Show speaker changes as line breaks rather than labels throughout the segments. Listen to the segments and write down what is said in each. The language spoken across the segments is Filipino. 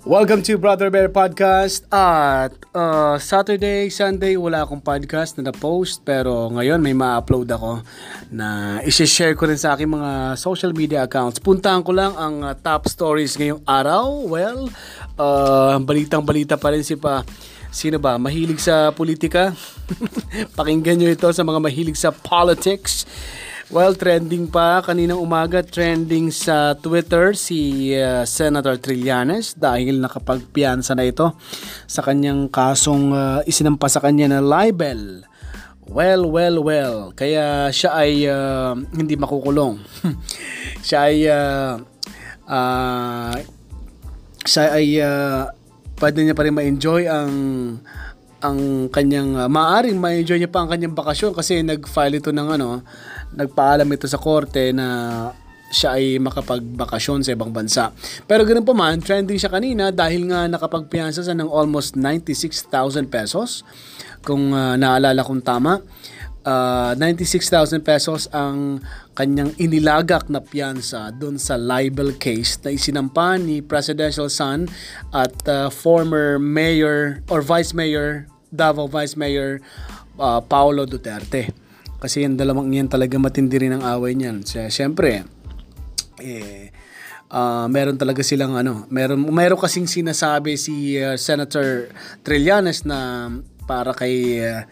Welcome to Brother Bear Podcast at uh, Saturday, Sunday wala akong podcast na na-post pero ngayon may ma-upload ako na isi-share ko rin sa aking mga social media accounts. Puntahan ko lang ang uh, top stories ngayong araw. Well, uh, balitang balita pa rin si pa Sino ba? Mahilig sa politika? Pakinggan nyo ito sa mga mahilig sa politics. Well, trending pa kaninang umaga, trending sa Twitter si uh, Senator Trillanes dahil nakapagpiyansa na ito sa kanyang kasong uh, isinampa sa kanya na libel. Well, well, well. Kaya siya ay uh, hindi makukulong. siya ay uh, uh, siya ay uh, pwede niya pa rin ma-enjoy ang ang kanyang uh, maaring ma-enjoy niya pa ang kanyang bakasyon kasi nag-file ito ng ano, nagpaalam ito sa korte na siya ay makapagbakasyon sa ibang bansa. Pero ganoon pa man, trending siya kanina dahil nga nakapagpiyansa sa ng almost 96,000 pesos. Kung uh, naalala kong tama, uh, 96,000 pesos ang kanyang inilagak na piyansa doon sa libel case na isinampa ni presidential son at uh, former mayor or vice mayor Davao Vice Mayor uh, Paolo Duterte. Kasi yung dalawang yan talaga matindi rin ang away niyan. Siyempre, eh, uh, meron talaga silang ano, meron, meron kasing sinasabi si uh, Senator Trillanes na para kay uh,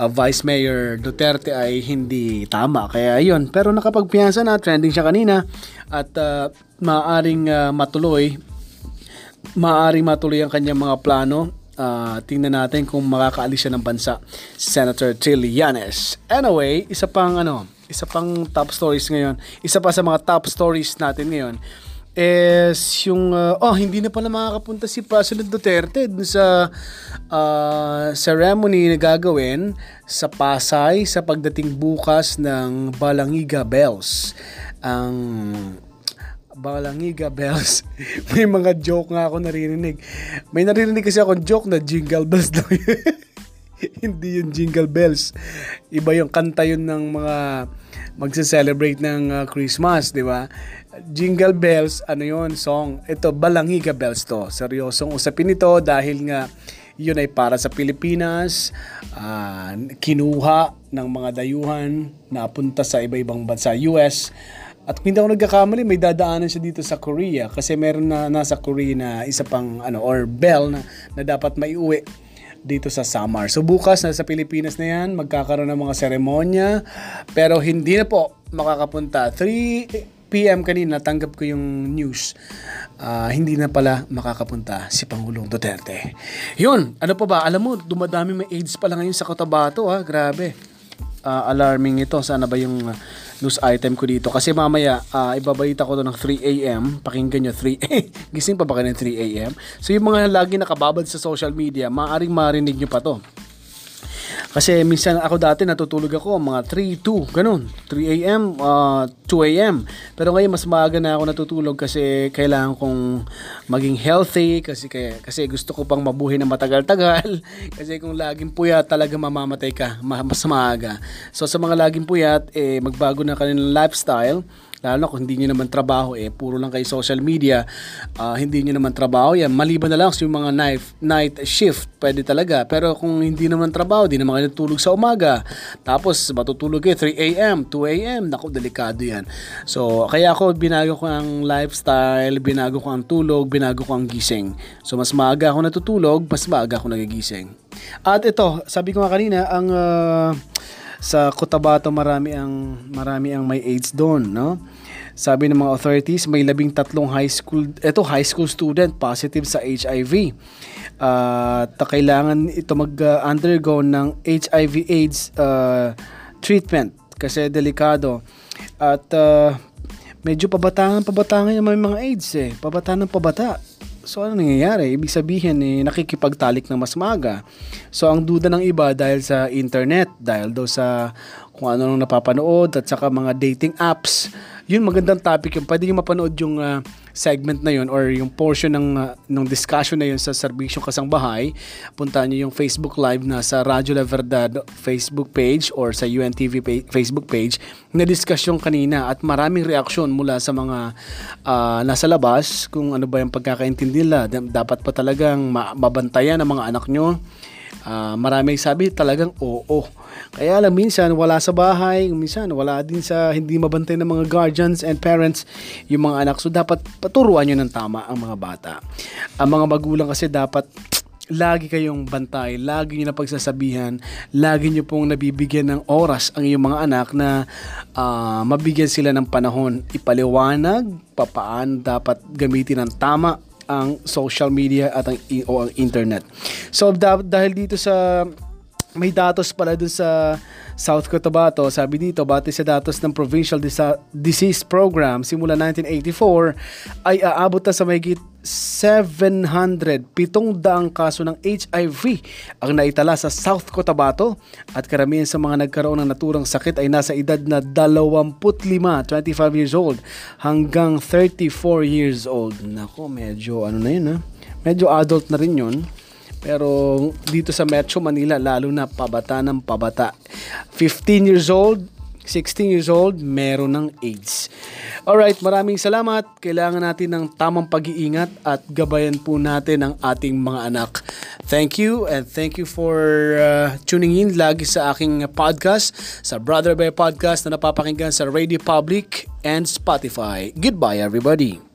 uh, Vice Mayor Duterte ay hindi tama. Kaya ayun, pero nakapagpiyansa na, trending siya kanina at uh, maaring uh, matuloy maaring matuloy ang kanyang mga plano uh, tingnan natin kung makakaalis siya ng bansa Senator Trillanes. Anyway, isa pang ano, isa pang top stories ngayon. Isa pa sa mga top stories natin ngayon is yung uh, oh hindi na pala makakapunta si President Duterte dun sa uh, ceremony na gagawin sa Pasay sa pagdating bukas ng Balangiga Bells ang Balangiga Bells. May mga joke nga ako naririnig. May naririnig kasi ako joke na Jingle Bells daw Hindi yung Jingle Bells. Iba yung kanta yun ng mga magse-celebrate ng uh, Christmas, di ba? Jingle Bells, ano yun, song. Ito, Balangiga Bells to. Seryosong usapin ito dahil nga yun ay para sa Pilipinas, uh, kinuha ng mga dayuhan na punta sa iba-ibang bansa, US, at hindi ako nagkakamali, may dadaanan siya dito sa Korea kasi meron na nasa Korea na isa pang ano or bell na, na dapat maiuwi dito sa Samar. So bukas na sa Pilipinas na yan, magkakaroon ng mga seremonya pero hindi na po makakapunta. 3 PM kanina tanggap ko yung news. Uh, hindi na pala makakapunta si Pangulong Duterte. Yun, ano pa ba? Alam mo, dumadami may AIDS pala ngayon sa Cotabato ha. Grabe. Uh, alarming ito. Sana ba yung uh, news item ko dito. Kasi mamaya, uh, ibabalita ko to ng 3 a.m. Pakinggan nyo, 3 a.m. Gising pa ba kayo ng 3 a.m.? So yung mga lagi nakababad sa social media, maaaring marinig nyo pa to. Kasi minsan ako dati natutulog ako mga 3, 2, ganun. 3 a.m., uh, 2 a.m. Pero ngayon mas maaga na ako natutulog kasi kailangan kong maging healthy kasi kaya, kasi gusto ko pang mabuhay na matagal-tagal. kasi kung laging puyat talaga mamamatay ka mas maaga. So sa mga laging puyat, eh, magbago na kanilang lifestyle lalo na kung hindi nyo naman trabaho eh puro lang kay social media uh, hindi nyo naman trabaho yan. Maliban na lang yung mga night, night shift pwede talaga. Pero kung hindi naman trabaho di naman kayo natulog sa umaga. Tapos matutulog kayo 3 a.m 2 a.m naku delikado yan. So kaya ako binago ko ang lifestyle binago ko ang tulog binago ko ang gising. So mas maaga ako natutulog mas maaga ako nagigising. At ito sabi ko nga kanina ang uh, sa Cotabato marami ang marami ang may AIDS doon, no? Sabi ng mga authorities, may labing tatlong high school, eto high school student positive sa HIV. Uh, ta kailangan ito mag-undergo ng HIV AIDS uh, treatment kasi delikado. At uh, medyo pabatangan pabatangan yung mga AIDS eh. Pabataan ng pabata. So ano nangyayari? Ibig sabihin eh, nakikipagtalik ng mas maga. So ang duda ng iba dahil sa internet, dahil daw sa kung ano nang napapanood at saka mga dating apps, yun magandang topic yung pwede nyo mapanood yung uh, segment na yun or yung portion ng uh, ng discussion na yun sa Serbisyong Kasangbahay. Puntahan nyo yung Facebook Live na sa Radyo La Verdad Facebook page or sa UNTV page, Facebook page na discussion kanina at maraming reaksyon mula sa mga uh, nasa labas kung ano ba yung pagkakaintindi nila. Dapat pa talagang mabantayan ang mga anak nyo uh, marami sabi talagang oo. Kaya lang minsan wala sa bahay, minsan wala din sa hindi mabantay ng mga guardians and parents yung mga anak. So dapat paturuan nyo ng tama ang mga bata. Ang mga magulang kasi dapat lagi kayong bantay, lagi nyo na pagsasabihan, lagi nyo pong nabibigyan ng oras ang iyong mga anak na uh, mabigyan sila ng panahon, ipaliwanag, papaan dapat gamitin ng tama ang social media at ang, o ang internet. So da- dahil dito sa may datos pala dun sa South Cotabato, sabi dito, bati sa datos ng Provincial Disease Program simula 1984 ay aabot na sa mahigit 700, pitong daang kaso ng HIV ang naitala sa South Cotabato at karamihan sa mga nagkaroon ng naturang sakit ay nasa edad na 25, 25 years old hanggang 34 years old. Nako, medyo ano na yun ha? Medyo adult na rin yun. Pero dito sa Metro Manila, lalo na pabata ng pabata. 15 years old, 16 years old, meron ng AIDS. Alright, maraming salamat. Kailangan natin ng tamang pag-iingat at gabayan po natin ang ating mga anak. Thank you and thank you for uh, tuning in lagi sa aking podcast, sa Brother Bear Podcast na napapakinggan sa Radio Public and Spotify. Goodbye everybody.